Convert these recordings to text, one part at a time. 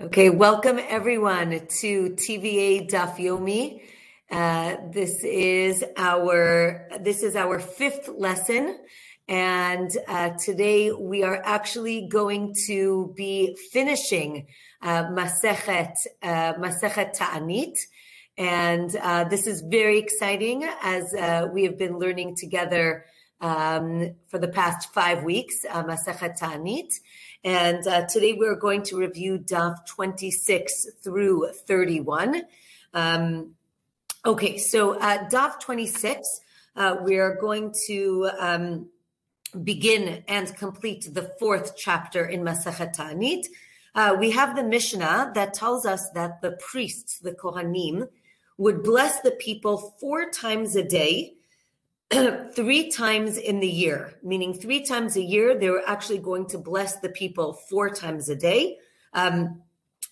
Okay, welcome everyone to TVA Daf Yomi. Uh, this is our this is our fifth lesson, and uh, today we are actually going to be finishing uh, Masechet uh, Masechet Ta'anit, and uh, this is very exciting as uh, we have been learning together um, for the past five weeks uh, Masechet Ta'anit. And uh, today we're going to review Daf 26 through 31. Um, okay, so uh, Daf 26, uh, we're going to um, begin and complete the fourth chapter in Masechet Ta'anit. Uh, we have the Mishnah that tells us that the priests, the Kohanim, would bless the people four times a day three times in the year, meaning three times a year, they were actually going to bless the people four times a day. Um,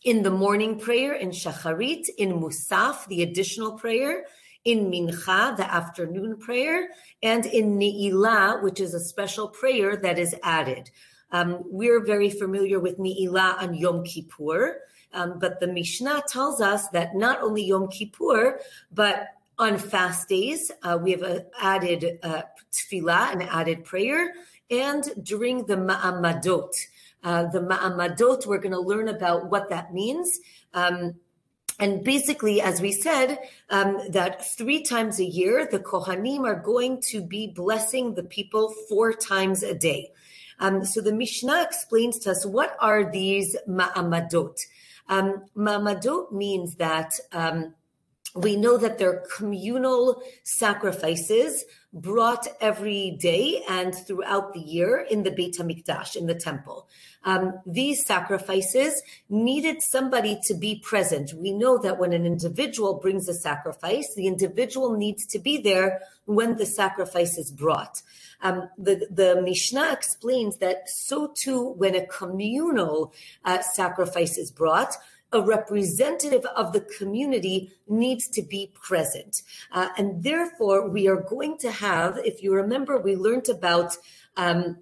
in the morning prayer, in Shacharit, in Musaf, the additional prayer, in Mincha, the afternoon prayer, and in Ni'ilah, which is a special prayer that is added. Um, we're very familiar with Ni'ilah on Yom Kippur, um, but the Mishnah tells us that not only Yom Kippur, but on fast days, uh, we have uh, added uh, tefillah, an added prayer, and during the ma'amadot. Uh, the ma'amadot, we're going to learn about what that means. Um, and basically, as we said, um, that three times a year, the Kohanim are going to be blessing the people four times a day. Um, so the Mishnah explains to us what are these ma'amadot. Um, ma'amadot means that um, we know that they're communal sacrifices brought every day and throughout the year in the Beit HaMikdash, in the temple. Um, these sacrifices needed somebody to be present. We know that when an individual brings a sacrifice, the individual needs to be there when the sacrifice is brought. Um, the, the Mishnah explains that so too when a communal uh, sacrifice is brought, a representative of the community needs to be present. Uh, and therefore, we are going to have, if you remember, we learned about um,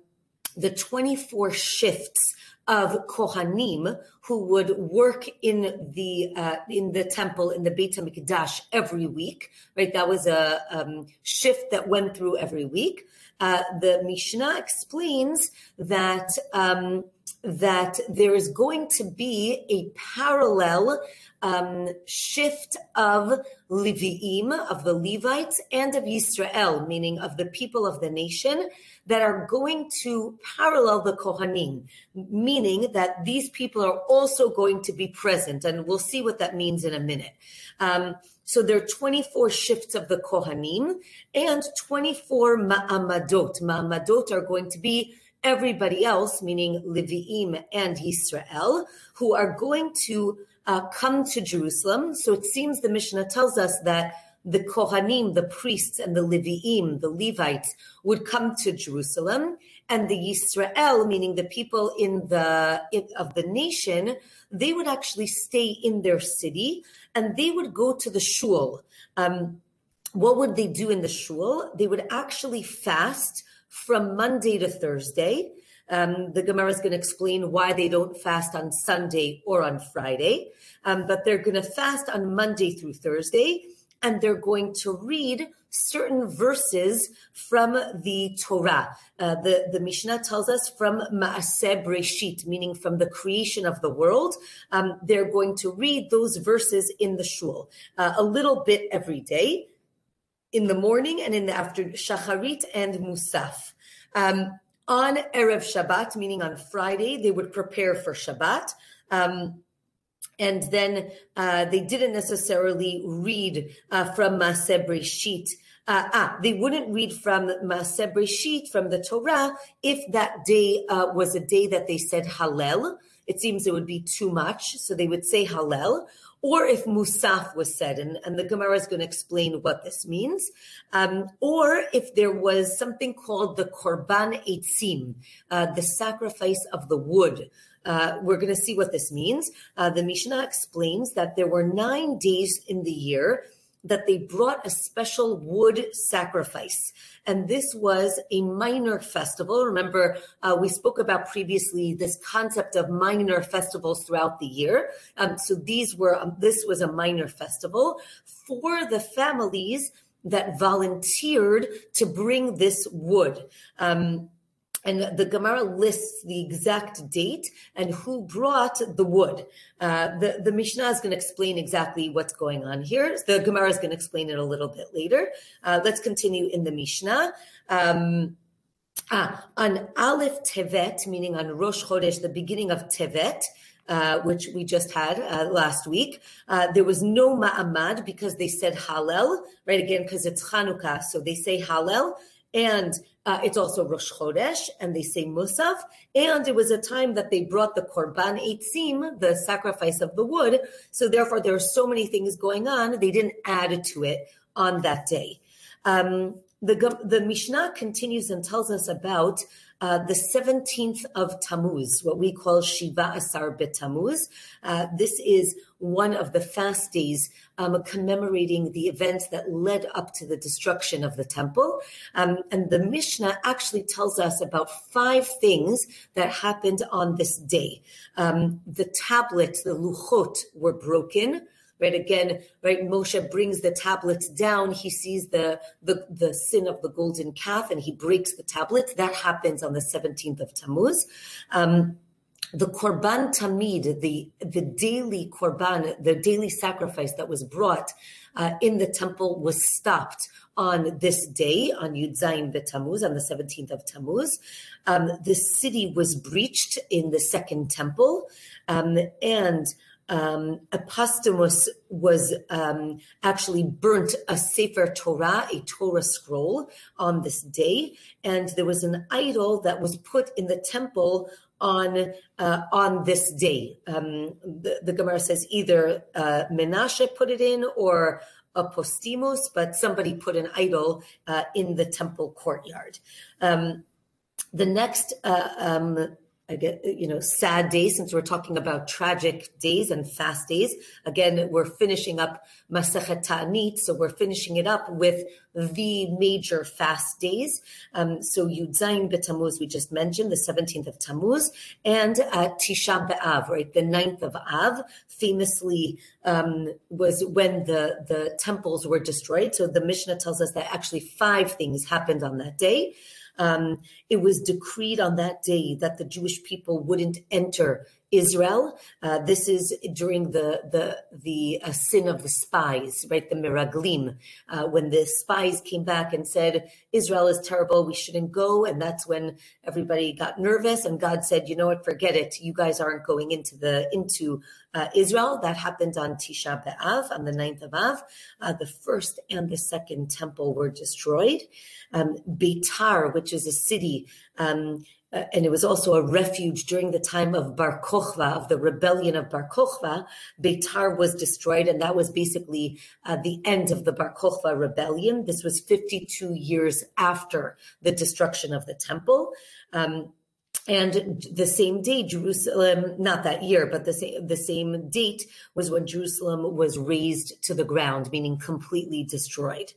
the 24 shifts of Kohanim who would work in the uh, in the temple in the Beit Hamikdash every week. Right, that was a um, shift that went through every week. Uh, the Mishnah explains that um, that there is going to be a parallel um, shift of Leviim, of the Levites, and of Israel, meaning of the people of the nation, that are going to parallel the Kohanim, meaning that these people are also going to be present. And we'll see what that means in a minute. Um, so there are 24 shifts of the Kohanim and 24 Ma'amadot. Ma'amadot are going to be everybody else, meaning Leviim and Israel, who are going to uh, come to Jerusalem. So it seems the Mishnah tells us that the Kohanim, the priests, and the Leviim, the Levites, would come to Jerusalem, and the Israel, meaning the people in the in, of the nation, they would actually stay in their city, and they would go to the shul. Um, what would they do in the shul? They would actually fast from Monday to Thursday. Um, the Gemara is going to explain why they don't fast on Sunday or on Friday, um, but they're going to fast on Monday through Thursday, and they're going to read certain verses from the Torah. Uh, the, the Mishnah tells us from Maaseh Breshit, meaning from the creation of the world. Um, they're going to read those verses in the shul, uh, a little bit every day in the morning and in the afternoon, shacharit and musaf. Um, on Erev Shabbat, meaning on Friday, they would prepare for Shabbat. Um, and then uh, they didn't necessarily read uh, from Maaseh Breshit. Uh, ah, they wouldn't read from Maaseh Breshit, from the Torah, if that day uh, was a day that they said Hallel. It seems it would be too much, so they would say Hallel or if Musaf was said, and, and the Gemara is going to explain what this means, um, or if there was something called the Korban Eitzim, uh, the sacrifice of the wood. Uh, we're going to see what this means. Uh, the Mishnah explains that there were nine days in the year that they brought a special wood sacrifice. And this was a minor festival. Remember, uh, we spoke about previously this concept of minor festivals throughout the year. Um, so these were, um, this was a minor festival for the families that volunteered to bring this wood. Um, and the Gemara lists the exact date and who brought the wood. Uh, the, the Mishnah is going to explain exactly what's going on here. The Gemara is going to explain it a little bit later. Uh, let's continue in the Mishnah. Um, ah, on Aleph Tevet, meaning on Rosh Chodesh, the beginning of Tevet, uh, which we just had uh, last week. Uh, there was no ma'amad because they said Hallel, right? Again, because it's Chanukah, so they say Hallel, and uh, it's also Rosh Chodesh, and they say Musaf. And it was a time that they brought the Korban Eitzim, the sacrifice of the wood. So therefore, there are so many things going on. They didn't add to it on that day. Um, the, the Mishnah continues and tells us about uh, the 17th of Tammuz, what we call Shiva Asar B'Tammuz. Uh, this is one of the fast days um, commemorating the events that led up to the destruction of the temple. Um, and the Mishnah actually tells us about five things that happened on this day. Um, the tablets, the luchot, were broken right again right moshe brings the tablets down he sees the, the the sin of the golden calf and he breaks the tablets that happens on the 17th of tammuz um, the korban tamid, the the daily korban, the daily sacrifice that was brought uh, in the temple was stopped on this day, on Yud Zayin Tammuz, on the 17th of Tammuz. Um, the city was breached in the second temple, um, and um, Apostimus was um, actually burnt a Sefer Torah, a Torah scroll, on this day, and there was an idol that was put in the temple on uh, on this day. Um, the, the, Gemara says either uh, Menashe put it in or Apostimus, but somebody put an idol uh, in the temple courtyard. Um, the next uh, um, I get, you know, sad days since we're talking about tragic days and fast days. Again, we're finishing up Masechet Ta'anit, so we're finishing it up with the major fast days. Um, so Yud Zayin B'Tammuz, we just mentioned, the 17th of Tammuz, and uh, Tisha B'Av, right, the 9th of Av, famously um, was when the, the temples were destroyed. So the Mishnah tells us that actually five things happened on that day. Um, it was decreed on that day that the Jewish people wouldn't enter Israel. Uh, this is during the the the uh, sin of the spies, right? The Meraglim, uh, when the spies came back and said Israel is terrible, we shouldn't go, and that's when everybody got nervous, and God said, you know what, forget it, you guys aren't going into the into uh, Israel. That happened on Tisha B'av, on the 9th of Av. Uh, the first and the second temple were destroyed. Um, Beitar, which is a city um, uh, and it was also a refuge during the time of Bar Kokhba, of the rebellion of Bar Kokhba. Beitar was destroyed, and that was basically uh, the end of the Bar Kokhba rebellion. This was 52 years after the destruction of the temple. Um, and the same day, Jerusalem, not that year, but the same, the same date was when Jerusalem was razed to the ground, meaning completely destroyed.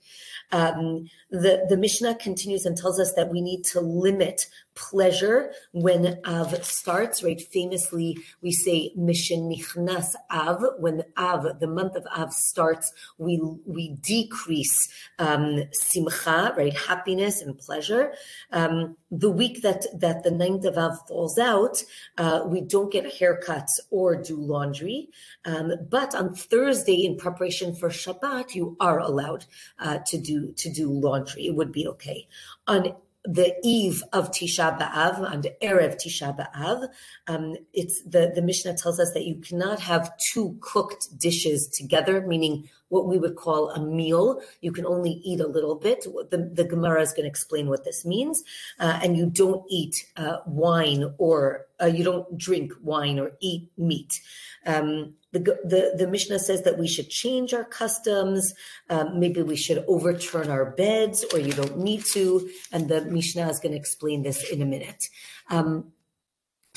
Um, the, the Mishnah continues and tells us that we need to limit pleasure when Av starts, right? Famously, we say Mishenichnas Av. When Av, the month of Av starts, we we decrease um, simcha, right? Happiness and pleasure. Um, the week that that the ninth of Av falls out, uh, we don't get haircuts or do laundry. Um, but on Thursday, in preparation for Shabbat, you are allowed uh, to do to do laundry. It would be okay. On the eve of Tisha B'Av, on the Erev Tisha B'Av, um, it's the, the Mishnah tells us that you cannot have two cooked dishes together, meaning what we would call a meal. You can only eat a little bit. The, the Gemara is going to explain what this means. Uh, and you don't eat uh, wine or uh, you don't drink wine or eat meat. Um, the, the, the Mishnah says that we should change our customs. Um, maybe we should overturn our beds, or you don't need to. And the Mishnah is going to explain this in a minute. Um,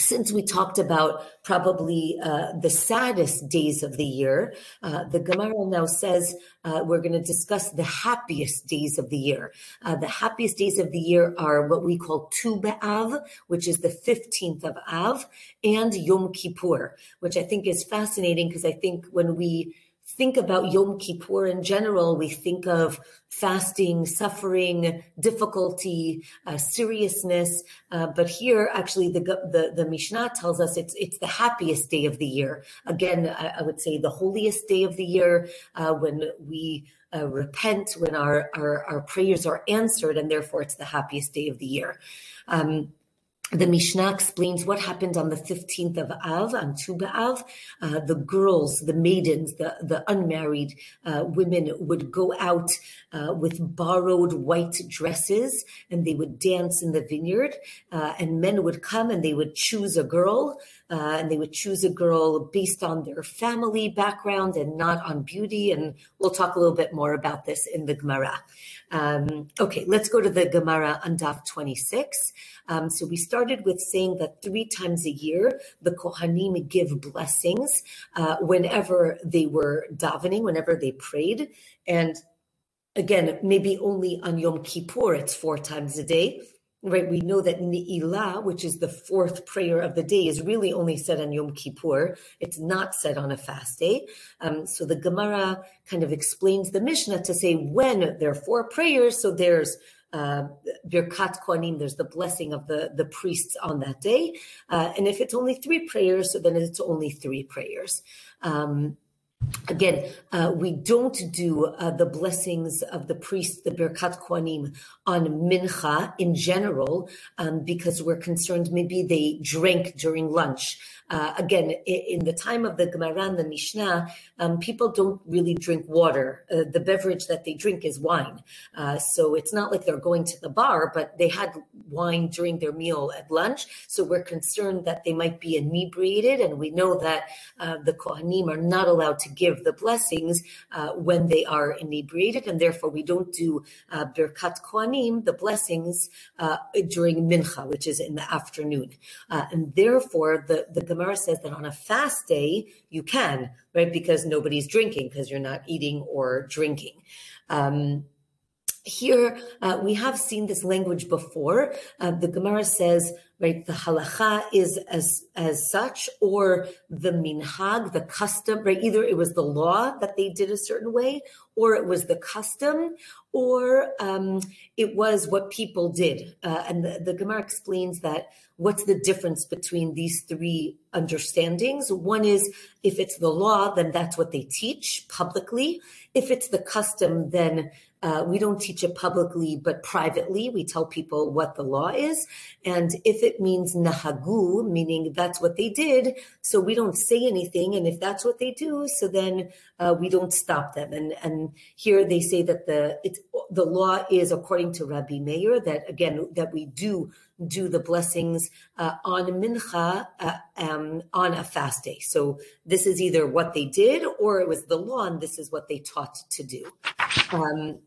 since we talked about probably uh, the saddest days of the year, uh, the Gemara now says uh, we're going to discuss the happiest days of the year. Uh, the happiest days of the year are what we call Tu B'Av, which is the 15th of Av, and Yom Kippur, which I think is fascinating because I think when we think about Yom Kippur in general, we think of fasting, suffering, difficulty, uh, seriousness. Uh, but here, actually, the, the, the Mishnah tells us it's it's the happiest day of the year. Again, I, I would say the holiest day of the year uh, when we uh, repent, when our, our our prayers are answered, and therefore it's the happiest day of the year. Um, the Mishnah explains what happened on the 15th of Av, on Tu B'Av. Uh, the girls, the maidens, the, the unmarried uh, women would go out uh, with borrowed white dresses and they would dance in the vineyard. Uh, and men would come and they would choose a girl uh, and they would choose a girl based on their family background and not on beauty. And we'll talk a little bit more about this in the Gemara. Um, okay, let's go to the Gemara on Daf 26. Um, so we started with saying that three times a year the Kohanim give blessings uh, whenever they were davening, whenever they prayed, and again, maybe only on Yom Kippur it's four times a day. Right, we know that Ni'ilah, which is the fourth prayer of the day, is really only said on Yom Kippur. It's not said on a fast day. Um, so the Gemara kind of explains the Mishnah to say when there are four prayers, so there's uh, Birkat Kohanim, there's the blessing of the, the priests on that day. Uh, and if it's only three prayers, so then it's only three prayers. Um, Again, uh, we don't do uh, the blessings of the priest, the Birkat Kohanim, on Mincha in general, um, because we're concerned maybe they drank during lunch. Uh, again, in the time of the Gemara and the Mishnah, um, people don't really drink water. Uh, the beverage that they drink is wine. Uh, so it's not like they're going to the bar, but they had wine during their meal at lunch. So we're concerned that they might be inebriated. And we know that uh, the Kohanim are not allowed to give the blessings uh, when they are inebriated. And therefore, we don't do uh, Birkat Kohanim, the blessings, during Mincha, which is in the afternoon. and therefore, the, the Gemara says that on a fast day, you can, right? Because nobody's drinking, because you're not eating or drinking. Um, here, uh, we have seen this language before. Uh, the Gemara says, right, the halacha is as as such, or the minhag, the custom, right? Either it was the law that they did a certain way, or it was the custom, or um, it was what people did. Uh, and the, the Gemara explains that what's the difference between these three understandings? One is if it's the law, then that's what they teach publicly. If it's the custom, then uh, we don't teach it publicly, but privately, we tell people what the law is. And if it means nahagu, meaning that's what they did, so we don't say anything. And if that's what they do, so then uh, we don't stop them. And and here they say that the it's the law is according to Rabbi Meir that again that we do do the blessings uh, on mincha uh, um, on a fast day. So this is either what they did or it was the law, and this is what they taught to do. Um,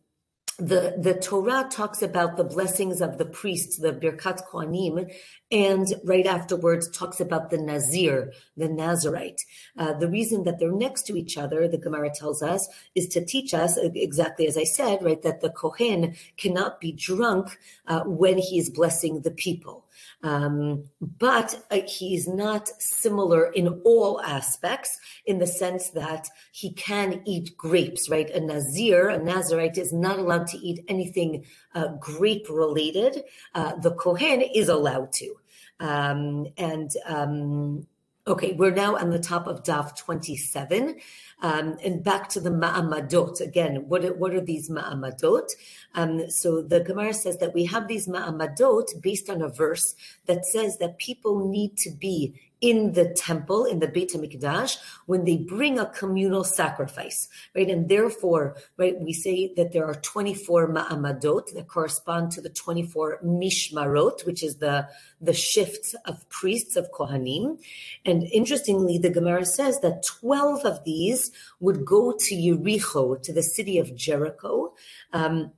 the, the Torah talks about the blessings of the priests, the Birkat Kohanim, and right afterwards talks about the Nazir, the Nazarite. Uh, the reason that they're next to each other, the Gemara tells us, is to teach us, exactly as I said, right, that the Kohen cannot be drunk uh, when he is blessing the people. Um, but uh, he's not similar in all aspects in the sense that he can eat grapes, right? A Nazir, a Nazarite, is not allowed to eat anything uh, grape related. Uh, the Kohen is allowed to. Um, and um, Okay, we're now on the top of Daf 27. Um, and back to the Ma'amadot. Again, what are, what are these Ma'amadot? Um, so the Gemara says that we have these Ma'amadot based on a verse that says that people need to be in the temple, in the Beit HaMikdash, when they bring a communal sacrifice, right? And therefore, right, we say that there are 24 ma'amadot that correspond to the 24 mishmarot, which is the, the shifts of priests, of Kohanim. And interestingly, the Gemara says that 12 of these would go to Yericho, to the city of Jericho. Um,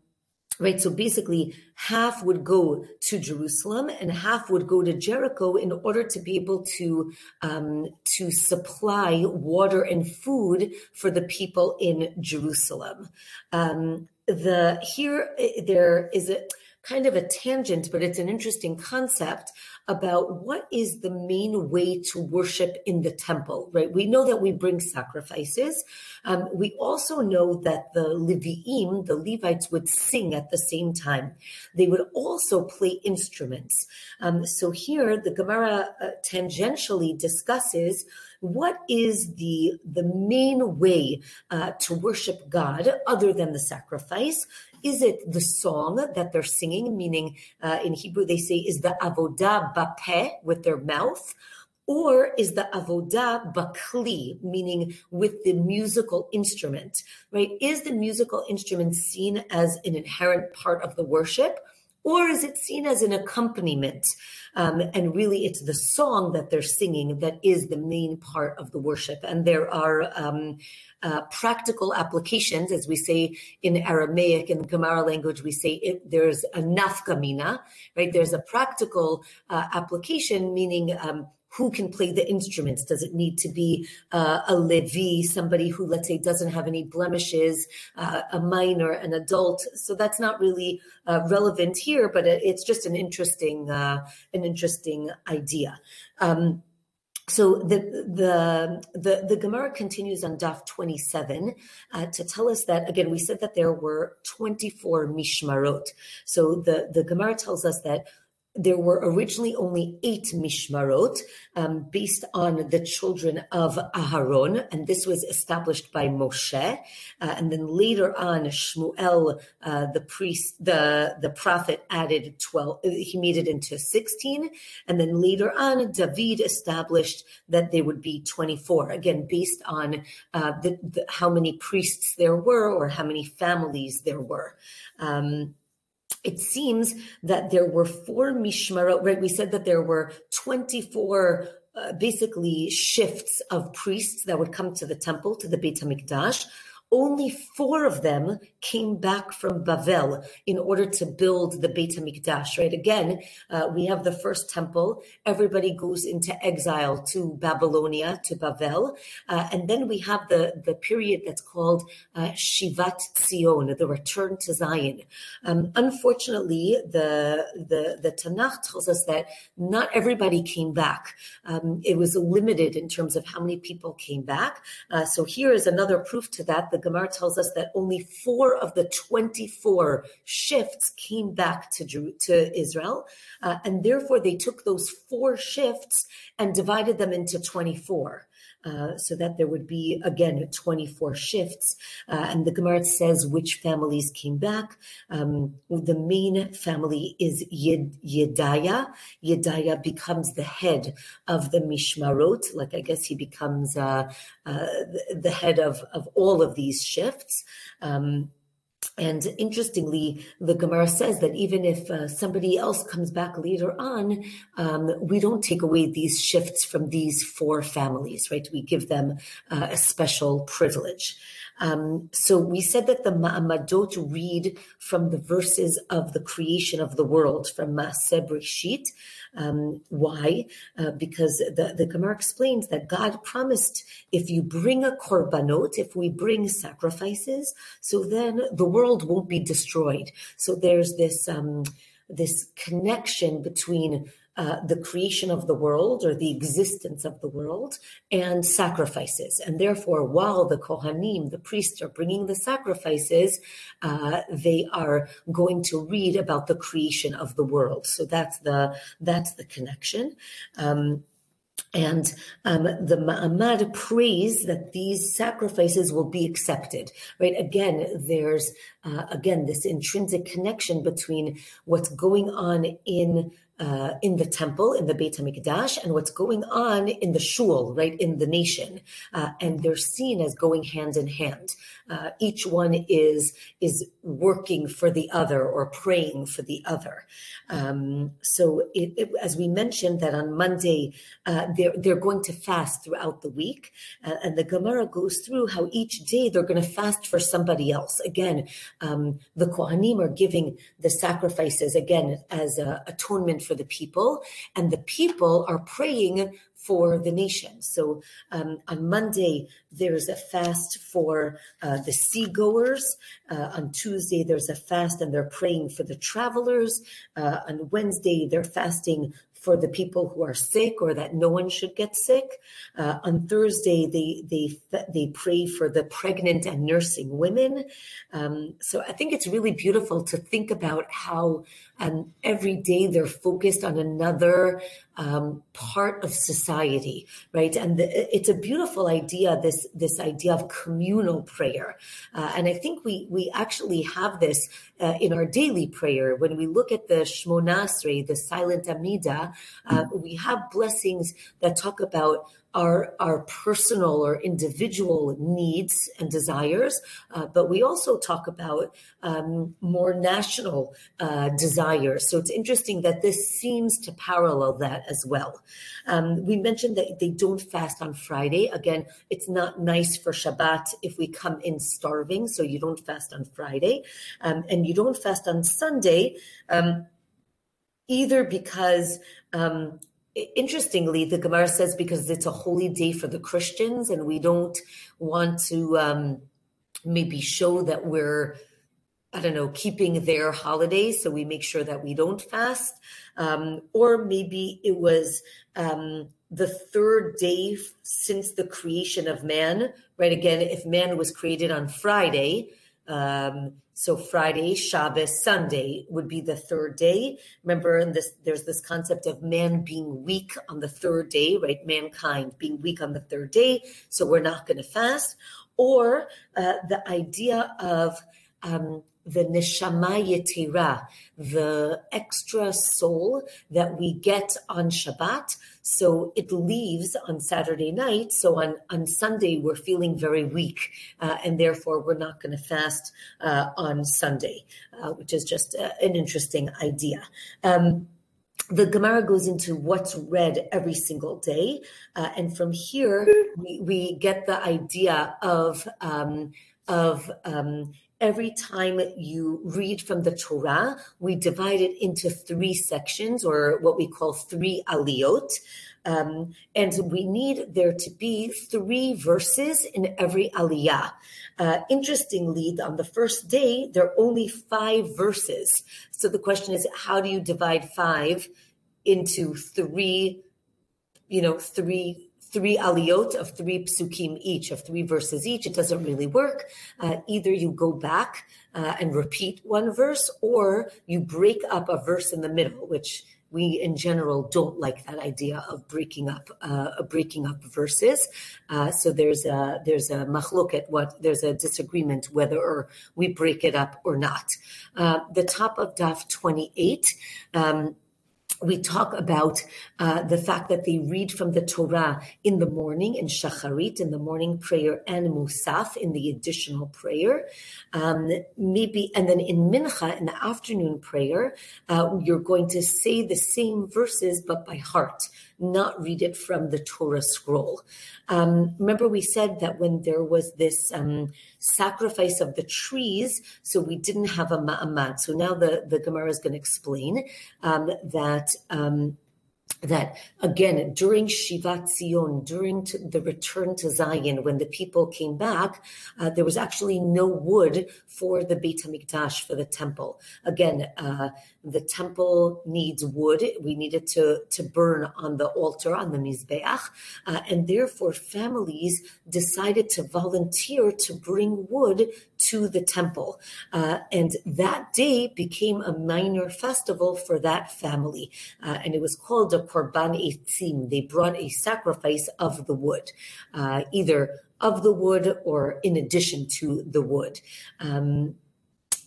right? So basically half would go to jerusalem and half would go to jericho in order to be able to um, to supply water and food for the people in jerusalem. Um, the here eh, there is a kind of a tangent, but it's an interesting concept about what is the main way to worship in the temple, right? We know that we bring sacrifices. Um, we also know that the Leviim, the Levites, would sing at the same time. They would also play instruments. Um, so here, the Gemara uh, tangentially discusses what is the the main way uh, to worship God other than the sacrifice? Is it the song that they're singing, meaning uh, in Hebrew they say is the avodah bapeh with their mouth, or is the avodah bakli, meaning with the musical instrument, right? Is the musical instrument seen as an inherent part of the worship? Or is it seen as an accompaniment? Um, and really, it's the song that they're singing that is the main part of the worship. And there are um, uh, practical applications, as we say in Aramaic, in the Gemara language, we say it, there's a nafkamina, right? There's a practical uh, application, meaning um, who can play the instruments? Does it need to be uh, a Levi, somebody who, let's say, doesn't have any blemishes, uh, a minor, an adult? So that's not really uh, relevant here, but it's just an interesting, uh, an interesting idea. Um, so the the the the Gemara continues on Daf 27 uh, to tell us that again we said that there were 24 mishmarot. So the the Gemara tells us that there were originally only eight mishmarot um, based on the children of Aharon, and this was established by Moshe. Uh, and then later on, Shmuel, uh, the priest, the the prophet, added twelve. He made it into sixteen, and then later on, David established that they would be twenty-four. Again, based on uh, the, the, how many priests there were or how many families there were. Um, it seems that there were four mishmarot, right? We said that there were 24 uh, basically shifts of priests that would come to the temple, to the Beit HaMikdash only four of them came back from Bavel in order to build the Beit HaMikdash, right? Again, uh, we have the first temple. Everybody goes into exile to Babylonia, to Bavel. Uh, and then we have the, the period that's called uh, Shivat Zion, the return to Zion. Um, unfortunately, the, the, the Tanakh tells us that not everybody came back. Um, it was limited in terms of how many people came back. Uh, so here is another proof to that the Gemara tells us that only four of the 24 shifts came back to, to Israel. Uh, and therefore, they took those four shifts and divided them into 24. Uh, so that there would be again 24 shifts. Uh, and the Gemara says which families came back. Um, the main family is Yed- Yedaya. Yedaya becomes the head of the Mishmarot, like I guess he becomes uh, uh the, the, head of, of all of these shifts. Um, and interestingly, the Gemara says that even if uh, somebody else comes back later on, um, we don't take away these shifts from these four families, right? We give them uh, a special privilege. Um, so we said that the Ma'amadot read from the verses of the creation of the world, from Maaseh Breshit. Um, why? Uh, because the, the Gemara explains that God promised if you bring a korbanot, if we bring sacrifices, so then the world won't be destroyed. So there's this um, this connection between uh, the creation of the world or the existence of the world and sacrifices. And therefore, while the Kohanim, the priests, are bringing the sacrifices, uh, they are going to read about the creation of the world. So that's the that's the connection. Um, and um, the Ma'amad prays that these sacrifices will be accepted, right? Again, there's, uh, again, this intrinsic connection between what's going on in uh, in the temple, in the Beit HaMikdash, and what's going on in the shul, right, in the nation. Uh, and they're seen as going hand in hand. Uh, each one is, is working for the other or praying for the other. Um, so it, it, as we mentioned that on Monday, uh, they're, they're going to fast throughout the week. Uh, and the Gemara goes through how each day they're going to fast for somebody else. Again, um, the Kohanim are giving the sacrifices, again, as atonement for the people. And the people are praying for the nation. So um, on Monday, there's a fast for uh, the seagoers. Uh, on Tuesday, there's a fast and they're praying for the travelers. Uh, on Wednesday, they're fasting for the people who are sick or that no one should get sick. Uh, on Thursday, they they they pray for the pregnant and nursing women. Um, so I think it's really beautiful to think about how um, every day they're focused on another um, part of society, right? And the, it's a beautiful idea. This this idea of communal prayer, uh, and I think we we actually have this uh, in our daily prayer when we look at the Shmona Esrei, the silent Amida. Uh, we have blessings that talk about our, our personal or individual needs and desires, uh, but we also talk about um, more national uh, desires. So it's interesting that this seems to parallel that as well. Um, we mentioned that they don't fast on Friday. Again, it's not nice for Shabbat if we come in starving, so you don't fast on Friday. Um, and you don't fast on Sunday um, either because um, interestingly, the Gemara says because it's a holy day for the Christians, and we don't want to um, maybe show that we're, I don't know, keeping their holidays, so we make sure that we don't fast. Um, or maybe it was um, the third day since the creation of man, right? Again, if man was created on Friday, um, so Friday, Shabbos, Sunday would be the third day. Remember, in this there's this concept of man being weak on the third day, right? Mankind being weak on the third day, so we're not going to fast. Or uh, the idea of um, the neshama yetira, the extra soul that we get on Shabbat. So it leaves on Saturday night. So on, on Sunday, we're feeling very weak, uh, and therefore we're not going to fast uh, on Sunday, uh, which is just uh, an interesting idea. Um, the Gemara goes into what's read every single day. Uh, and from here, we, we get the idea of, um, of um, every time you read from the Torah, we divide it into three sections or what we call three aliyot. Um, and we need there to be three verses in every aliyah. Uh, interestingly, on the first day, there are only five verses. So the question is, how do you divide five into three, you know, three three aliyot of three psukim each, of three verses each. It doesn't really work. Uh, either you go back uh, and repeat one verse, or you break up a verse in the middle, which we in general don't like that idea of breaking up uh, breaking up verses. Uh, so there's a there's a machloket what there's a disagreement whether or we break it up or not. Uh, the top of daf 28. Um, we talk about uh, the fact that they read from the Torah in the morning in Shacharit, in the morning prayer, and Musaf in the additional prayer. Um, maybe, and then in Mincha, in the afternoon prayer, uh, you're going to say the same verses but by heart not read it from the Torah scroll. Um, remember, we said that when there was this um, sacrifice of the trees, so we didn't have a ma'amad. So now the, the Gemara is going to explain um, that um, that again during Shivat Zion, during the return to Zion, when the people came back, uh, there was actually no wood for the Beit Hamikdash for the temple. Again, uh, the temple needs wood. We needed to, to burn on the altar, on the Mizbeach. Uh, and therefore, families decided to volunteer to bring wood to the temple. Uh, and that day became a minor festival for that family. Uh, and it was called a Korban Eitzim. They brought a sacrifice of the wood, uh, either of the wood or in addition to the wood. Um,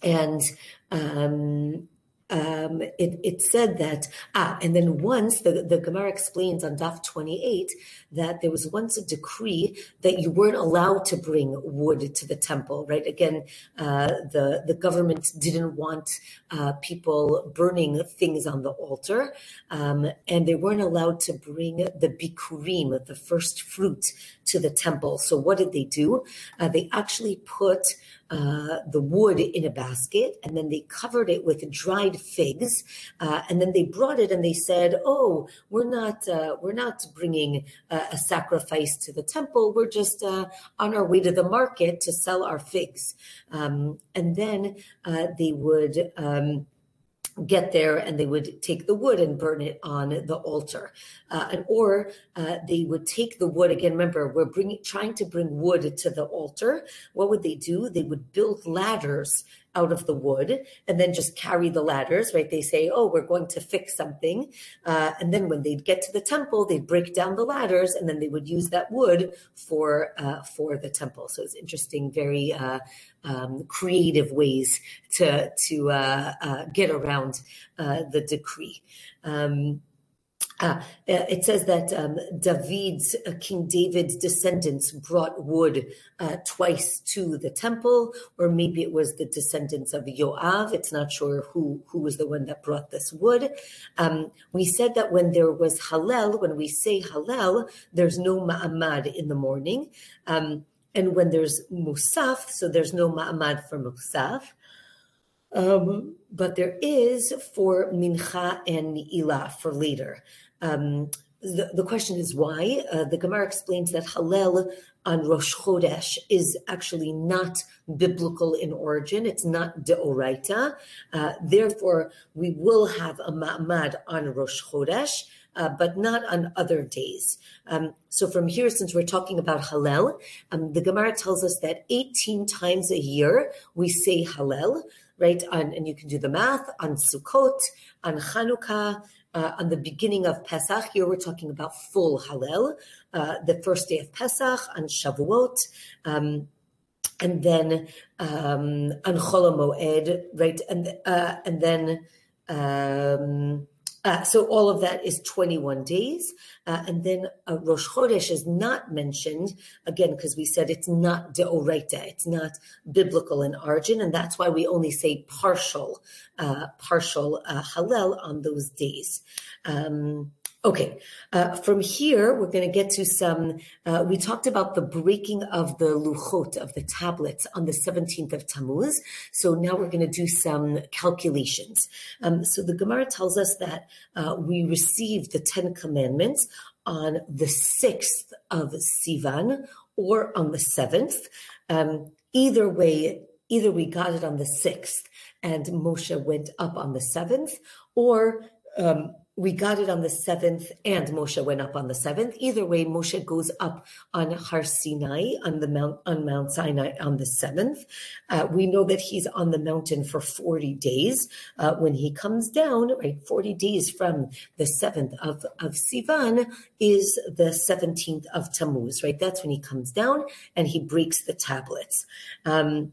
and um, um, it, it said that, ah, and then once the, the Gemara explains on Daf 28 that there was once a decree that you weren't allowed to bring wood to the temple, right? Again, uh, the, the government didn't want uh, people burning things on the altar, um, and they weren't allowed to bring the bikurim, the first fruit, to the temple. So what did they do? Uh, they actually put uh, the wood in a basket and then they covered it with dried figs uh, and then they brought it and they said oh we're not uh, we're not bringing a sacrifice to the temple we're just uh, on our way to the market to sell our figs um, and then uh, they would um, get there and they would take the wood and burn it on the altar. Uh, and or uh, they would take the wood again remember we're bringing trying to bring wood to the altar. What would they do? They would build ladders out of the wood and then just carry the ladders, right? They say, oh, we're going to fix something. Uh, and then when they'd get to the temple, they'd break down the ladders and then they would use that wood for, uh, for the temple. So it's interesting, very uh, um, creative ways to, to uh, uh, get around uh, the decree. Um, uh, it says that um, David's, uh, King David's descendants brought wood uh, twice to the temple, or maybe it was the descendants of Yoav. It's not sure who, who was the one that brought this wood. Um, we said that when there was Hallel, when we say Hallel, there's no Ma'amad in the morning. Um, and when there's Musaf, so there's no Ma'amad for Musaf. Um, but there is for Mincha and Ni'ilah for later. Um, the, the question is why. Uh, the Gemara explains that Hallel on Rosh Chodesh is actually not biblical in origin. It's not deoraita. Uh, therefore, we will have a ma'amad on Rosh Chodesh. Uh, but not on other days. Um, so from here, since we're talking about Hallel, um, the Gemara tells us that 18 times a year we say Hallel, right? On, and you can do the math on Sukkot, on Chanukah, uh, on the beginning of Pesach. Here we're talking about full Hallel, uh, the first day of Pesach on Shavuot. Um, and then um, on Chol Moed, right, and uh, and then um, uh, so all of that is 21 days. Uh, and then uh, Rosh Chodesh is not mentioned, again, because we said it's not deoraita, it's not biblical in origin. And that's why we only say partial, uh, partial uh, Hallel on those days. Um, Okay, uh, from here, we're going to get to some. Uh, we talked about the breaking of the luchot, of the tablets, on the 17th of Tammuz. So now we're going to do some calculations. Um, so the Gemara tells us that uh, we received the Ten Commandments on the 6th of Sivan or on the 7th. Um, either way, either we got it on the 6th and Moshe went up on the 7th, or um, we got it on the seventh, and Moshe went up on the seventh. Either way, Moshe goes up on Har Sinai on the mount on Mount Sinai on the seventh. Uh, we know that he's on the mountain for forty days. Uh, when he comes down, right, forty days from the seventh of of Sivan is the seventeenth of Tammuz. Right, that's when he comes down and he breaks the tablets. Um,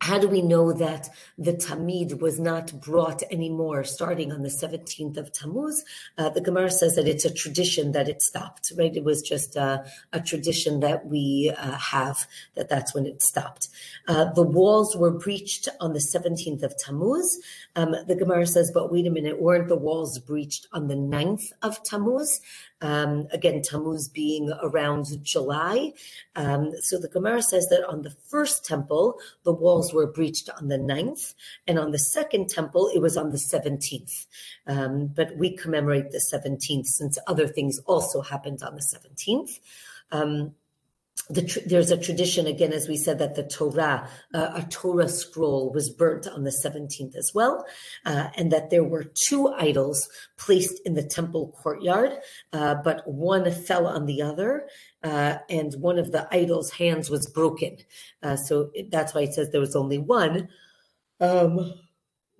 how do we know that the Tamid was not brought anymore starting on the 17th of Tammuz? Uh, the Gemara says that it's a tradition that it stopped, right? It was just a, a tradition that we uh, have, that that's when it stopped. Uh, the walls were breached on the 17th of Tammuz. Um, the Gemara says, but wait a minute, weren't the walls breached on the 9th of Tammuz? Um, again, Tammuz being around July. Um, so the Gemara says that on the first temple, the walls were breached on the 9th, and on the second temple, it was on the 17th. Um, but we commemorate the 17th since other things also happened on the 17th. The, there's a tradition again, as we said, that the Torah, uh, a Torah scroll, was burnt on the 17th as well, uh, and that there were two idols placed in the temple courtyard, uh, but one fell on the other, uh, and one of the idols' hands was broken. Uh, so that's why it says there was only one. Um,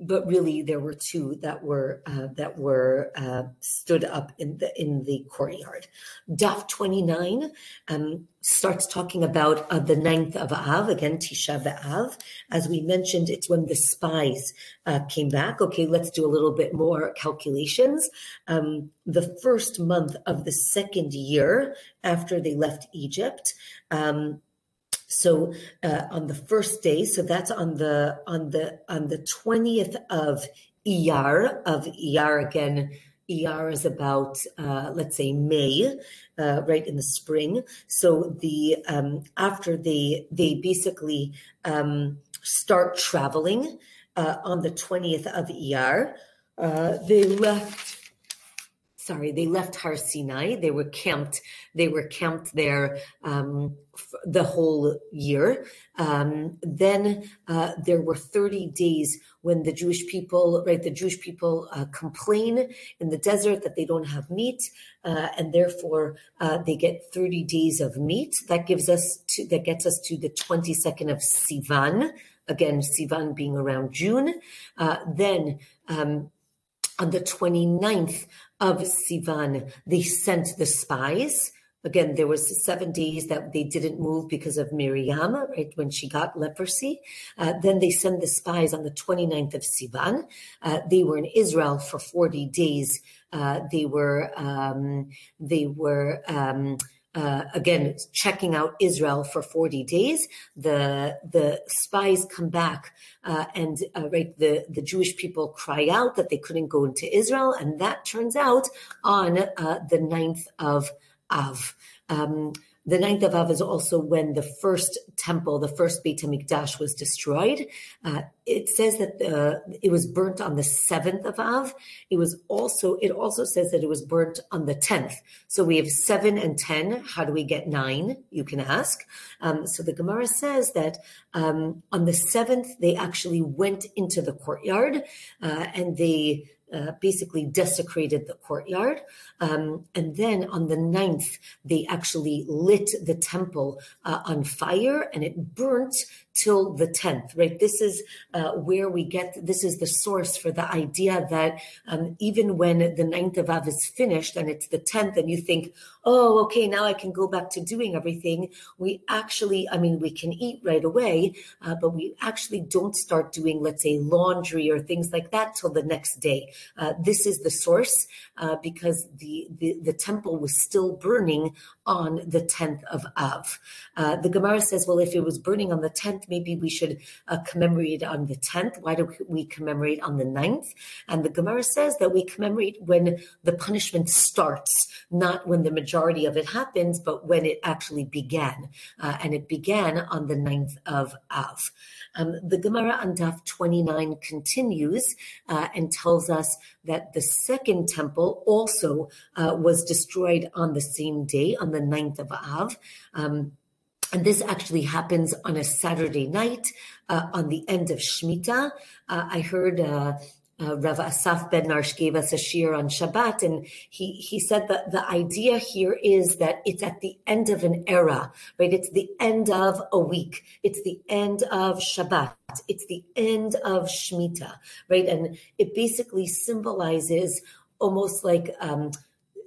but really there were two that were uh, that were uh, stood up in the in the courtyard. Daf twenty nine um, starts talking about uh, the ninth of Av again Tisha B'av. As we mentioned, it's when the spies uh, came back. Okay, let's do a little bit more calculations. Um, the first month of the second year after they left Egypt. Um, so uh, on the first day, so that's on the on the on the twentieth of Iyar of Iyar again. Iyar is about uh, let's say May, uh, right in the spring. So the um, after they they basically um, start traveling uh, on the twentieth of uh, they left sorry, they left Har Sinai. They were camped. They were camped there um, the whole year. Um, then uh, there were 30 days when the Jewish people, right, the Jewish people uh, complain in the desert that they don't have meat, uh, and therefore uh, they get 30 days of meat. That gives us to, that gets us to the 22nd of Sivan. Again, Sivan being around June. Uh, then um, on the 29th of Sivan, they sent the spies. Again, there was seven days that they didn't move because of Miriam, right, when she got leprosy. Uh, then they send the spies on the 29th of Sivan. Uh, they were in Israel for 40 days. Uh, they were, um, they were, um, uh, again checking out Israel for 40 days. The the spies come back uh, and uh, right the the Jewish people cry out that they couldn't go into Israel, and that turns out on uh, the 9th of Av. Um, the ninth of Av is also when the first temple, the first Beit Hamikdash, was destroyed. Uh, it says that uh, it was burnt on the seventh of Av. It was also it also says that it was burnt on the tenth. So we have seven and ten. How do we get nine? You can ask. Um, so the Gemara says that um, on the seventh they actually went into the courtyard uh, and they uh, basically desecrated the courtyard. Um, and then on the ninth, they actually lit the temple uh, on fire and it burnt till the 10th, right? This is uh, where we get, this is the source for the idea that um, even when the ninth of Av is finished and it's the 10th and you think, oh, okay, now I can go back to doing everything. We actually, I mean, we can eat right away, uh, but we actually don't start doing, let's say, laundry or things like that till the next day. Uh, this is the source uh, because the, the, the temple was still burning on the 10th of Av. Uh, the Gemara says, well, if it was burning on the 10th, maybe we should uh, commemorate on the 10th. Why do we commemorate on the 9th? And the Gemara says that we commemorate when the punishment starts, not when the majority of it happens, but when it actually began. Uh, and it began on the 9th of Av. Um, the Gemara on Daf 29 continues and tells us that the second temple also uh, was destroyed on the same day, on the 9th of Av. Um, and this actually happens on a Saturday night uh, on the end of Shemitah. Uh, I heard uh, Rav Asaf Ben gave us a shiur on Shabbat, and he, he said that the idea here is that it's at the end of an era, right? It's the end of a week. It's the end of Shabbat. It's the end of Shemitah, right? And it basically symbolizes almost like um,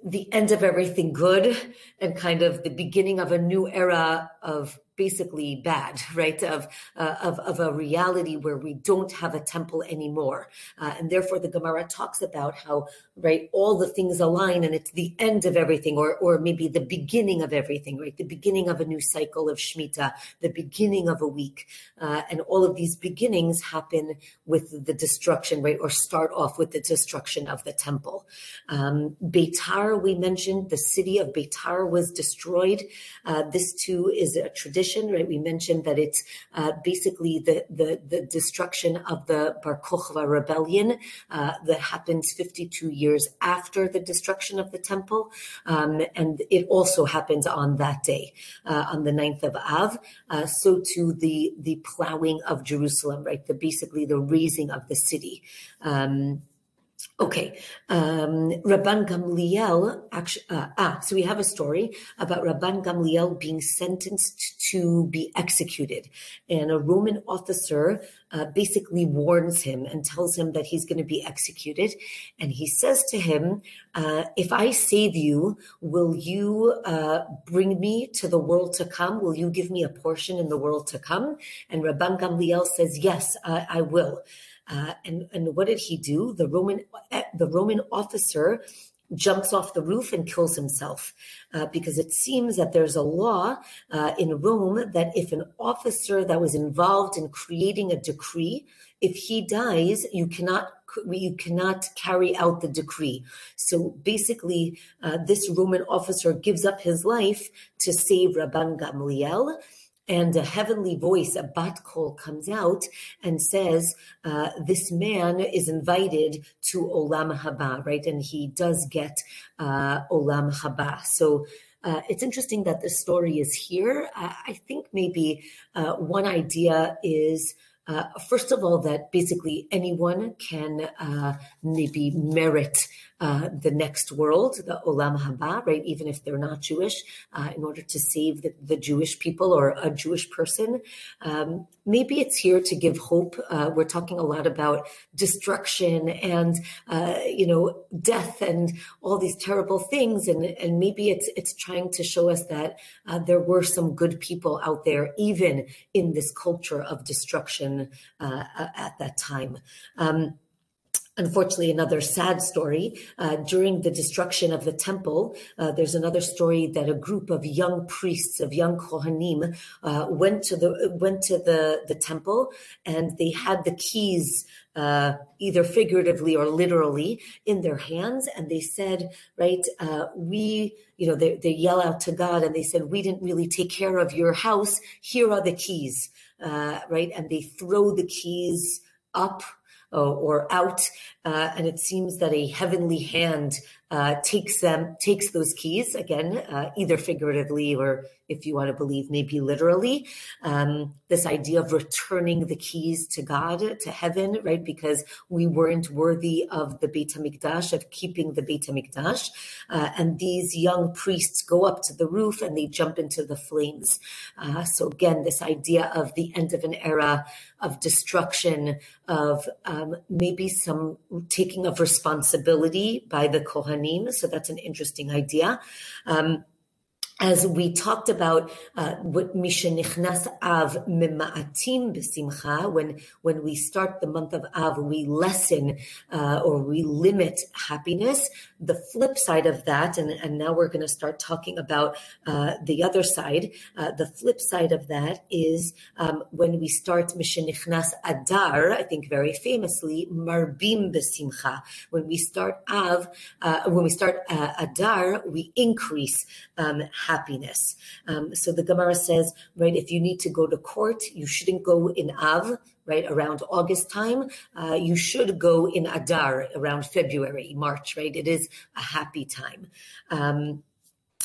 the end of everything good and kind of the beginning of a new era of basically bad, right? Of, uh, of, of a reality where we don't have a temple anymore. Uh, and therefore the Gemara talks about how, right, all the things align and it's the end of everything or, or maybe the beginning of everything, right? The beginning of a new cycle of Shemitah, the beginning of a week. Uh, and all of these beginnings happen with the destruction, right? Or start off with the destruction of the temple. Um, Beitar, we mentioned, the city of Beitar was destroyed. Uh, this too is a tradition right? We mentioned that it's uh, basically the, the, the destruction of the Bar Kokhba rebellion uh, that happens 52 years after the destruction of the temple. Um, and it also happens on that day, uh, on the 9th of Av. Uh, so too the, the plowing of Jerusalem, right? The basically the razing of the city. Um, Okay, um, Rabban Gamliel. Actually, uh, ah, so we have a story about Rabban Gamliel being sentenced to be executed, and a Roman officer uh, basically warns him and tells him that he's going to be executed, and he says to him, uh, "If I save you, will you uh, bring me to the world to come? Will you give me a portion in the world to come?" And Rabban Gamliel says, "Yes, I, I will." Uh, and and what did he do? The Roman the Roman officer jumps off the roof and kills himself uh, because it seems that there's a law uh, in Rome that if an officer that was involved in creating a decree, if he dies, you cannot you cannot carry out the decree. So basically, uh, this Roman officer gives up his life to save Rabban Gamliel and a heavenly voice, a bat kol, comes out and says, uh, "This man is invited to Olam Haba," right? And he does get uh, Olam Haba. So. Uh, it's interesting that this story is here. I think maybe uh, one idea is uh, first of all, that basically anyone can uh, maybe merit uh, the next world, the Olam Haba, right? Even if they're not Jewish, uh, in order to save the, the, Jewish people or a Jewish person. Um, maybe it's here to give hope. Uh, we're talking a lot about destruction and, uh, you know, death and all these terrible things. And, and maybe it's, it's trying to show us that uh, there were some good people out there, even in this culture of destruction at that time. Um, Unfortunately, another sad story. Uh, during the destruction of the temple, uh, there's another story that a group of young priests, of young kohanim, uh, went to the went to the the temple, and they had the keys, uh, either figuratively or literally, in their hands, and they said, "Right, uh, we." You know, they, they yell out to God and they said, We didn't really take care of your house. Here are the keys, uh, right? And they throw the keys up Uh, or out, uh, and it seems that a heavenly hand uh, takes them, takes those keys again, uh, either figuratively or, if you want to believe, maybe literally. Um, this idea of returning the keys to God, to heaven, right? Because we weren't worthy of the Beit Hamikdash, of keeping the Beit Hamikdash, uh, and these young priests go up to the roof and they jump into the flames. Uh, so again, this idea of the end of an era of destruction, of um, maybe some taking of responsibility by the Kohanim. so that's an interesting idea. Um, as we talked about uh, when when we start the month of Av, we lessen uh, or we limit happiness. The flip side of that, and, and now we're going to start talking about uh, the other side. Uh, the flip side of that is um, when we start Mishenichnas Adar. I think very famously Marbim B'Simcha. When we start Av, uh, when we start uh, Adar, we increase um, happiness. Um, so the Gemara says, right, if you need to go to court, you shouldn't go in Av, right, around August time. Uh, you should go in Adar around February, March, right? It is a happy time. Um,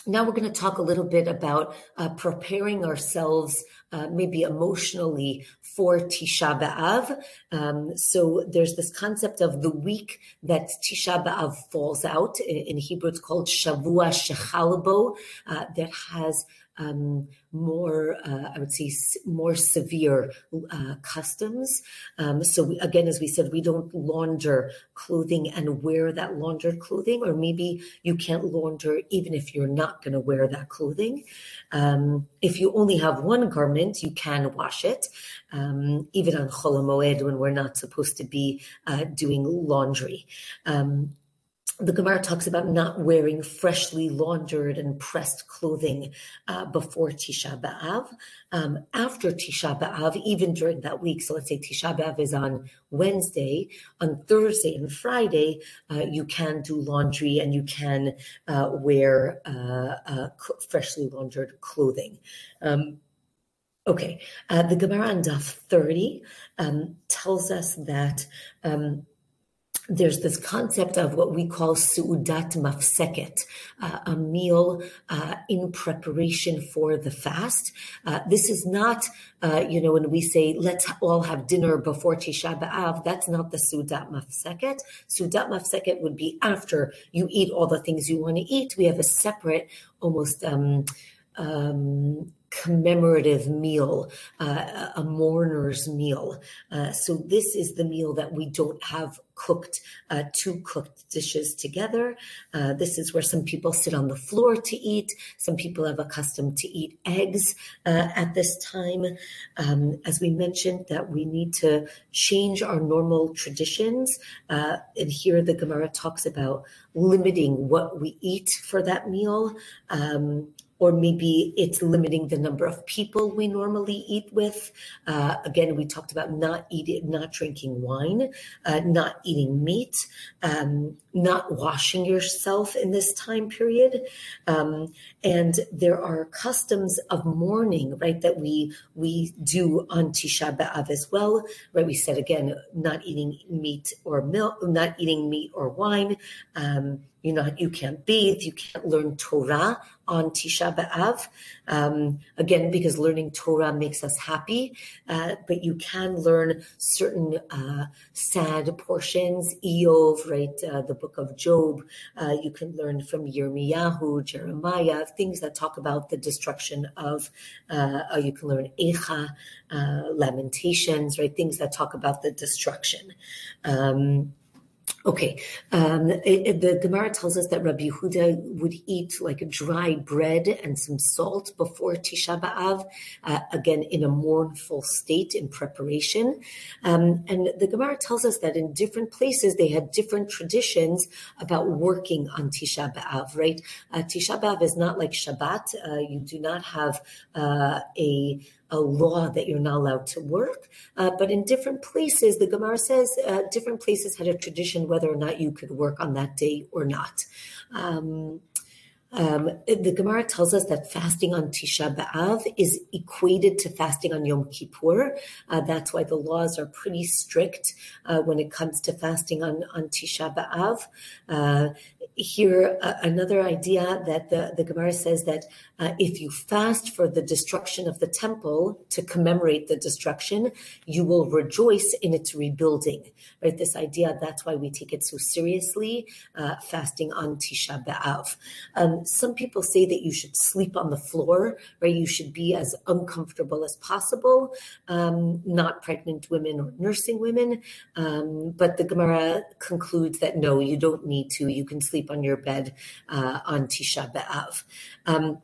now we're going to talk a little bit about uh, preparing ourselves, uh, maybe emotionally, for Tisha B'Av. Um, so there's this concept of the week that Tisha B'Av falls out. In, Hebrew, it's called Shavua Shechalbo, uh, that has um, more, uh, I would say, more severe uh, customs. Um, so we, again, as we said, we don't launder clothing and wear that laundered clothing, or maybe you can't launder even if you're not going to wear that clothing. Um, if you only have one garment, you can wash it, um, even on Chol when we're not supposed to be uh, doing laundry. The Gemara talks about not wearing freshly laundered and pressed clothing uh, before Tisha B'Av. Um, after Tisha B'Av, even during that week, so let's say Tisha B'Av is on Wednesday, on Thursday and Friday, uh, you can do laundry and you can uh, wear uh, uh, freshly laundered clothing. Um, okay, uh, the Gemara on Daf 30 um, tells us that. Um, there's this concept of what we call su'udat mafseket, uh, a meal uh, in preparation for the fast. Uh, this is not, uh, you know, when we say let's all have dinner before Tisha B'av, that's not the su'udat mafseket. Su'udat mafseket would be after you eat all the things you want to eat. We have a separate, almost um, um, commemorative meal, uh, a mourner's meal. Uh, so this is the meal that we don't have cooked, uh, two cooked dishes together. Uh, this is where some people sit on the floor to eat. Some people have accustomed to eat eggs uh, at this time. Um, as we mentioned, that we need to change our normal traditions. Uh, and here the Gemara talks about limiting what we eat for that meal. Um, or maybe it's limiting the number of people we normally eat with. Uh, again, we talked about not eating, not drinking wine, uh, not eating meat, um, not washing yourself in this time period, um, and there are customs of mourning, right, that we we do on Tisha B'av as well, right? We said again, not eating meat or milk, not eating meat or wine. Um, you know, you can't bathe, you can't learn Torah on Tisha B'Av. Um, again, because learning Torah makes us happy, uh, but you can learn certain uh, sad portions, Iyov, right, uh, the book of Job. Uh, you can learn from Yirmiyahu, Jeremiah, things that talk about the destruction of, uh, you can learn Echa, uh, Lamentations, right, things that talk about the destruction. Um, Okay, um, it, the Gemara tells us that Rabbi Yehuda would eat like a dry bread and some salt before Tisha B'av, uh, again in a mournful state in preparation. Um, and the Gemara tells us that in different places they had different traditions about working on Tisha B'av. Right, uh, Tisha B'av is not like Shabbat. Uh, you do not have uh, a a law that you're not allowed to work. Uh, but in different places, the Gemara says uh, different places had a tradition whether or not you could work on that day or not. Um, um, the Gemara tells us that fasting on Tisha B'Av is equated to fasting on Yom Kippur. Uh, that's why the laws are pretty strict uh, when it comes to fasting on, on Tisha B'Av. Uh, here, uh, another idea that the, the Gemara says that uh, if you fast for the destruction of the temple to commemorate the destruction, you will rejoice in its rebuilding. Right? This idea, that's why we take it so seriously, uh, fasting on Tisha B'Av. Um, some people say that you should sleep on the floor, right? You should be as uncomfortable as possible, um, not pregnant women or nursing women. Um, but the Gemara concludes that no, you don't need to. You can sleep on your bed uh, on Tisha B'Av. Um,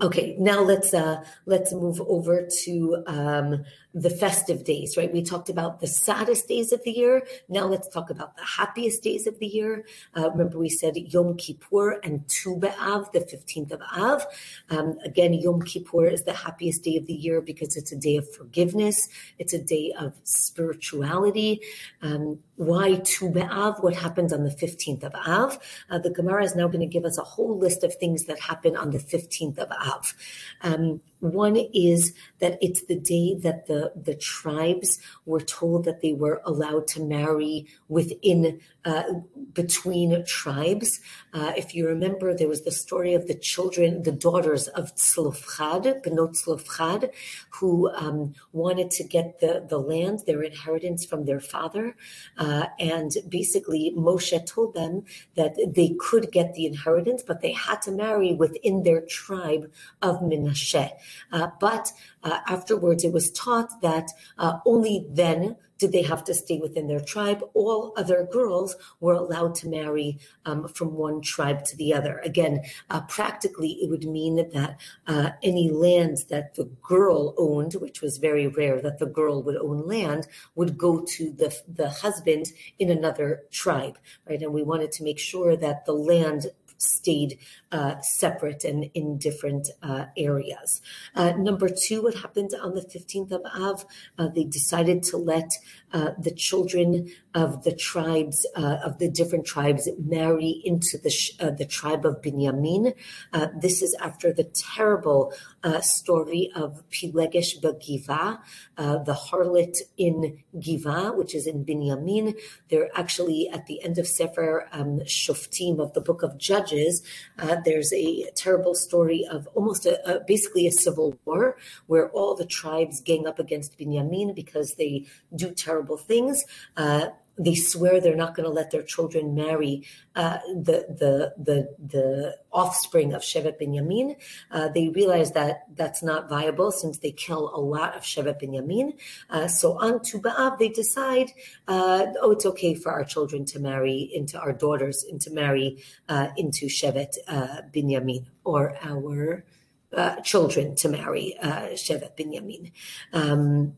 Okay, now let's uh, let's move over to um, the festive days, right? We talked about the saddest days of the year. Now let's talk about the happiest days of the year. Uh, remember, we said Yom Kippur and Tu B'Av, the 15th of Av. Um, again, Yom Kippur is the happiest day of the year because it's a day of forgiveness. It's a day of spirituality. Um, why Tu B'Av? What happens on the 15th of Av? Uh, the Gemara is now going to give us a whole list of things that happen on the 15th of Av. Um, one is that it's the day that the, the tribes were told that they were allowed to marry within, uh, between tribes. Uh, if you remember, there was the story of the children, the daughters of Tzlofchad, Benot Tzlofchad, who um, wanted to get the, the land, their inheritance from their father. Uh, and basically, Moshe told them that they could get the inheritance, but they had to marry within their tribe of Menashe. Uh, but uh, afterwards, it was taught that uh, only then did they have to stay within their tribe. All other girls were allowed to marry um, from one tribe to the other. Again, uh, practically, it would mean that uh, any land that the girl owned, which was very rare that the girl would own land, would go to the, the husband in another tribe, right? And we wanted to make sure that the land stayed uh, separate and in different uh, areas. Uh, number two, what happened on the 15th of Av? Uh, they decided to let uh, the children of the tribes, uh, of the different tribes, marry into the, the tribe of Binyamin. this is after the terrible story of Pilegesh Bagiva, the harlot in Giva, which is in Binyamin. They're actually at the end of Sefer um, Shoftim of the book of Judges. Uh, there's a terrible story of almost a, a, basically a civil war where all the tribes gang up against Binyamin because they do terrible things. Uh, they swear they're not going to let their children marry uh, the the the the offspring of Shevet Binyamin. Uh, they realize that that's not viable since they kill a lot of Shevet Binyamin. Uh, so on Tu they decide, uh, oh, it's okay for our children to marry into our daughters and to marry uh, into Shevet uh, Binyamin or our children to marry Shevet Binyamin. Um,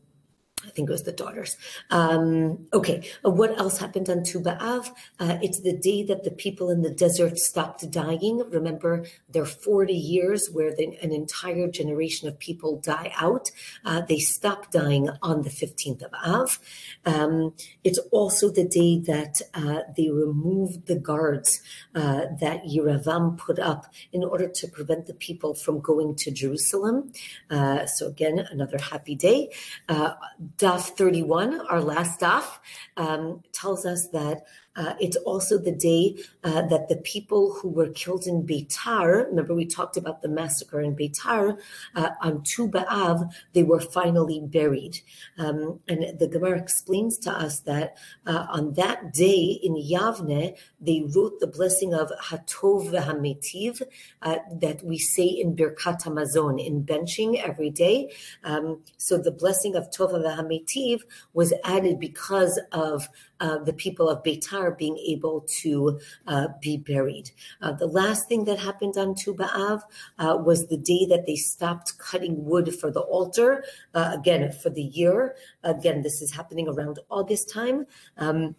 I think it was the daughters. Um, okay, uh, what else happened on Tu B'Av? Uh, it's the day that the people in the desert stopped dying. Remember, there are 40 years where an entire generation of people die out. Uh, they stop dying on the 15th of Av. Um, it's also the day that uh, they removed the guards uh, that Yeravam put up in order to prevent the people from going to Jerusalem. Uh, so again, another happy day Daf 31, our last daf, um, tells us that uh, it's also the day uh, that the people who were killed in Beitar, remember we talked about the massacre in Beitar, uh, on Tu B'Av, they were finally buried. Um, and the Gemara explains to us that uh, on that day in Yavne, they wrote the blessing of Hatov v'Hametiv uh, that we say in Birkat Hamazon, in benching every day. Um, so the blessing of Tova v'Hametiv was added because of uh, the people of Beitar being able to uh, be buried. Uh, the last thing that happened on Tu B'Av uh, was the day that they stopped cutting wood for the altar, uh, again, for the year. Again, this is happening around August time. Um,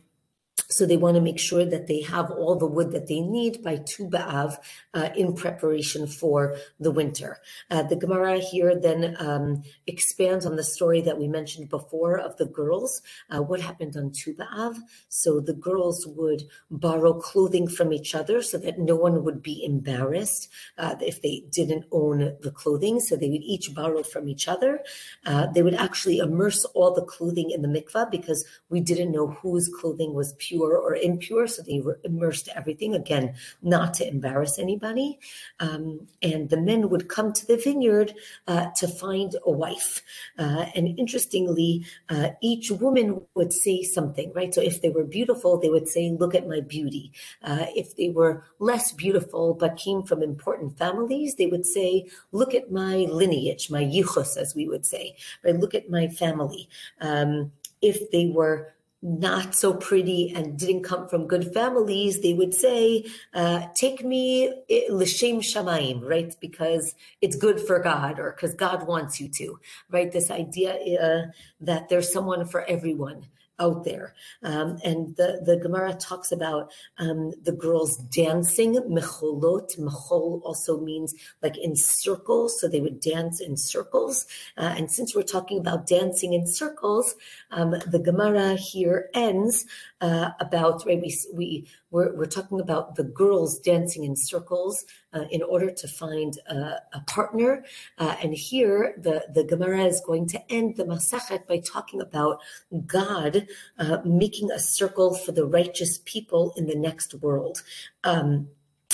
so they want to make sure that they have all the wood that they need by Tu B'Av uh, in preparation for the winter. Uh, the Gemara here then um, expands on the story that we mentioned before of the girls. Uh, what happened on Tu B'Av? So the girls would borrow clothing from each other so that no one would be embarrassed uh, if they didn't own the clothing. So they would each borrow from each other. Uh, they would actually immerse all the clothing in the mikvah because we didn't know whose clothing was pure pure or impure. So they were immersed everything, again, not to embarrass anybody. Um, and the men would come to the vineyard uh, to find a wife. Uh, and interestingly, uh, each woman would say something, right? So if they were beautiful, they would say, Look at my beauty. Uh, if they were less beautiful but came from important families, they would say, Look at my lineage, my yichus, as we would say, right? Look at my family. Um, if they were not so pretty and didn't come from good families, they would say, uh, "Take me eh, l'shem shamayim," right? Because it's good for God, or because God wants you to, right? This idea uh, that there's someone for everyone out there. Um, and the, the Gemara talks about um, the girls dancing, mecholot. Mechol also means like in circles, so they would dance in circles. Uh, and since we're talking about dancing in circles, um, the Gemara here ends uh, about right. We we we're, we're talking about the girls dancing in circles uh, in order to find a, a partner. Uh, and here the the Gemara is going to end the Masechet by talking about God uh, making a circle for the righteous people in the next world. Um,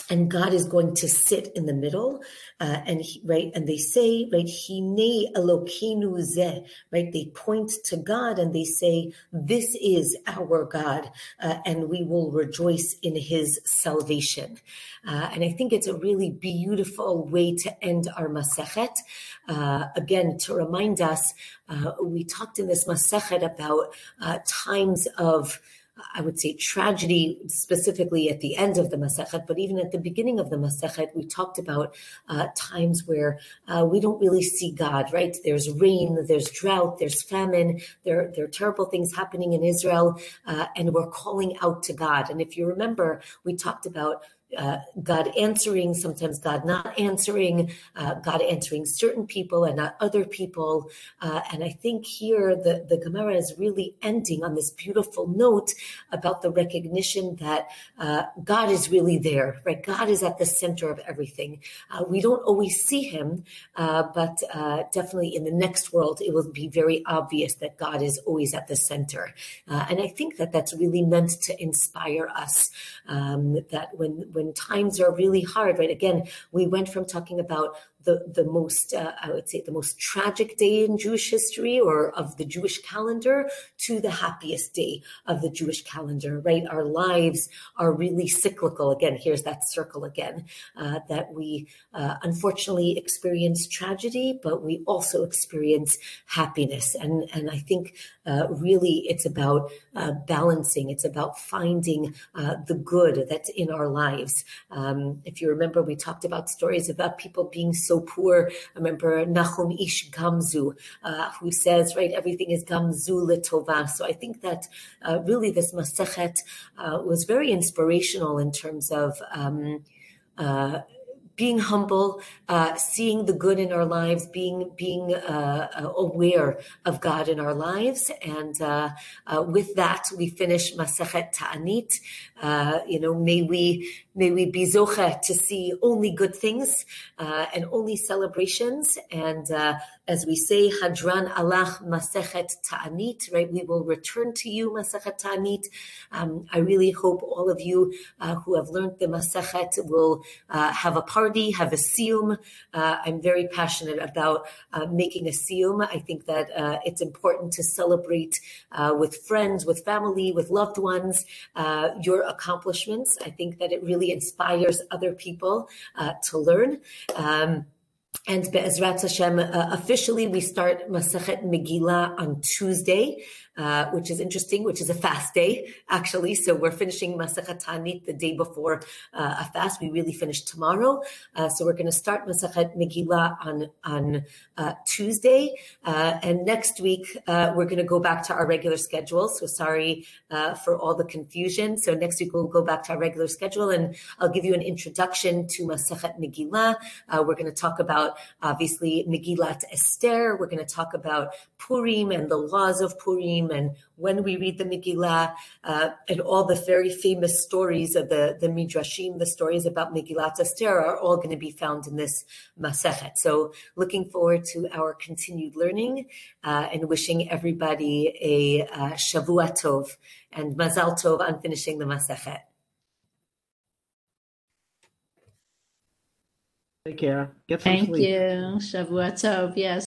and God is going to sit in the middle, uh, and he, right, and they say, right, Hine Elokeinu zeh, right, they point to God and they say, "This is our God, uh, and we will rejoice in His salvation." Uh, and I think it's a really beautiful way to end our Masechet. Uh, again, to remind us, uh, we talked in this Masechet about uh, times of I would say tragedy specifically at the end of the Masechet, but even at the beginning of the Masechet, we talked about uh, times where uh, we don't really see God, right? There's rain, there's drought, there's famine, there, there are terrible things happening in Israel, uh, and we're calling out to God. And if you remember, we talked about uh, God answering, sometimes God not answering, uh, God answering certain people and not other people. Uh, and I think here the, the Gemara is really ending on this beautiful note about the recognition that uh, God is really there, right? God is at the center of everything. Uh, we don't always see him, uh, but definitely in the next world, it will be very obvious that God is always at the center. and I think that that's really meant to inspire us um, that when when times are really hard, right? Again, we went from talking about the, the most, uh, I would say, the most tragic day in Jewish history or of the Jewish calendar to the happiest day of the Jewish calendar, right? Our lives are really cyclical. Again, here's that circle again, uh, that we uh, unfortunately experience tragedy, but we also experience happiness. And, and I think uh, really it's about uh, balancing, it's about finding uh, the good that's in our lives. Um, if you remember, we talked about stories about people being so poor. I remember Nachum Ish Gamzu, uh, who says, right, everything is Gamzu Litova. So I think that uh, really this Masechet uh, was very inspirational in terms of um, uh, being humble, uh, seeing the good in our lives, being being uh, uh aware of God in our lives, and uh, uh, with that we finish Masechet Ta'anit. Uh, you know, may we may we be zocha to see only good things and only celebrations, and as we say, Hadran Alach Masechet Ta'anit. Right, we will return to you Masechet Ta'anit. Um, I really hope all of you who have learned the Masechet will have a part have a siyum. Uh, I'm very passionate about uh, making a siyum. I think that uh, it's important to celebrate uh, with friends, with family, with loved ones, uh, your accomplishments. I think that it really inspires other people uh, to learn. Um, and Be'ezrat Hashem, officially we start Masechet Megillah on Tuesday. Uh, which is interesting, which is a fast day, actually. So we're finishing Masechet Ta'anit the day before uh, a fast. We really finish tomorrow. Uh, so we're going to start Masechet Megillah on, on uh, Tuesday. Uh, and next week, we're going to go back to our regular schedule. So sorry for all the confusion. So next week, we'll go back to our regular schedule and I'll give you an introduction to Masechet Megillah. we're going to talk about, obviously, Megillat Esther. We're going to talk about Purim and the laws of Purim and when we read the Megillah uh, and all the very famous stories of the, the Midrashim, the stories about Megillat Esther are all going to be found in this Masechet. So looking forward to our continued learning uh, and wishing everybody a uh, Shavua Tov and Mazal Tov on finishing the Masechet. Take care. Get some Thank sleep. you. Shavua Tov. Yes.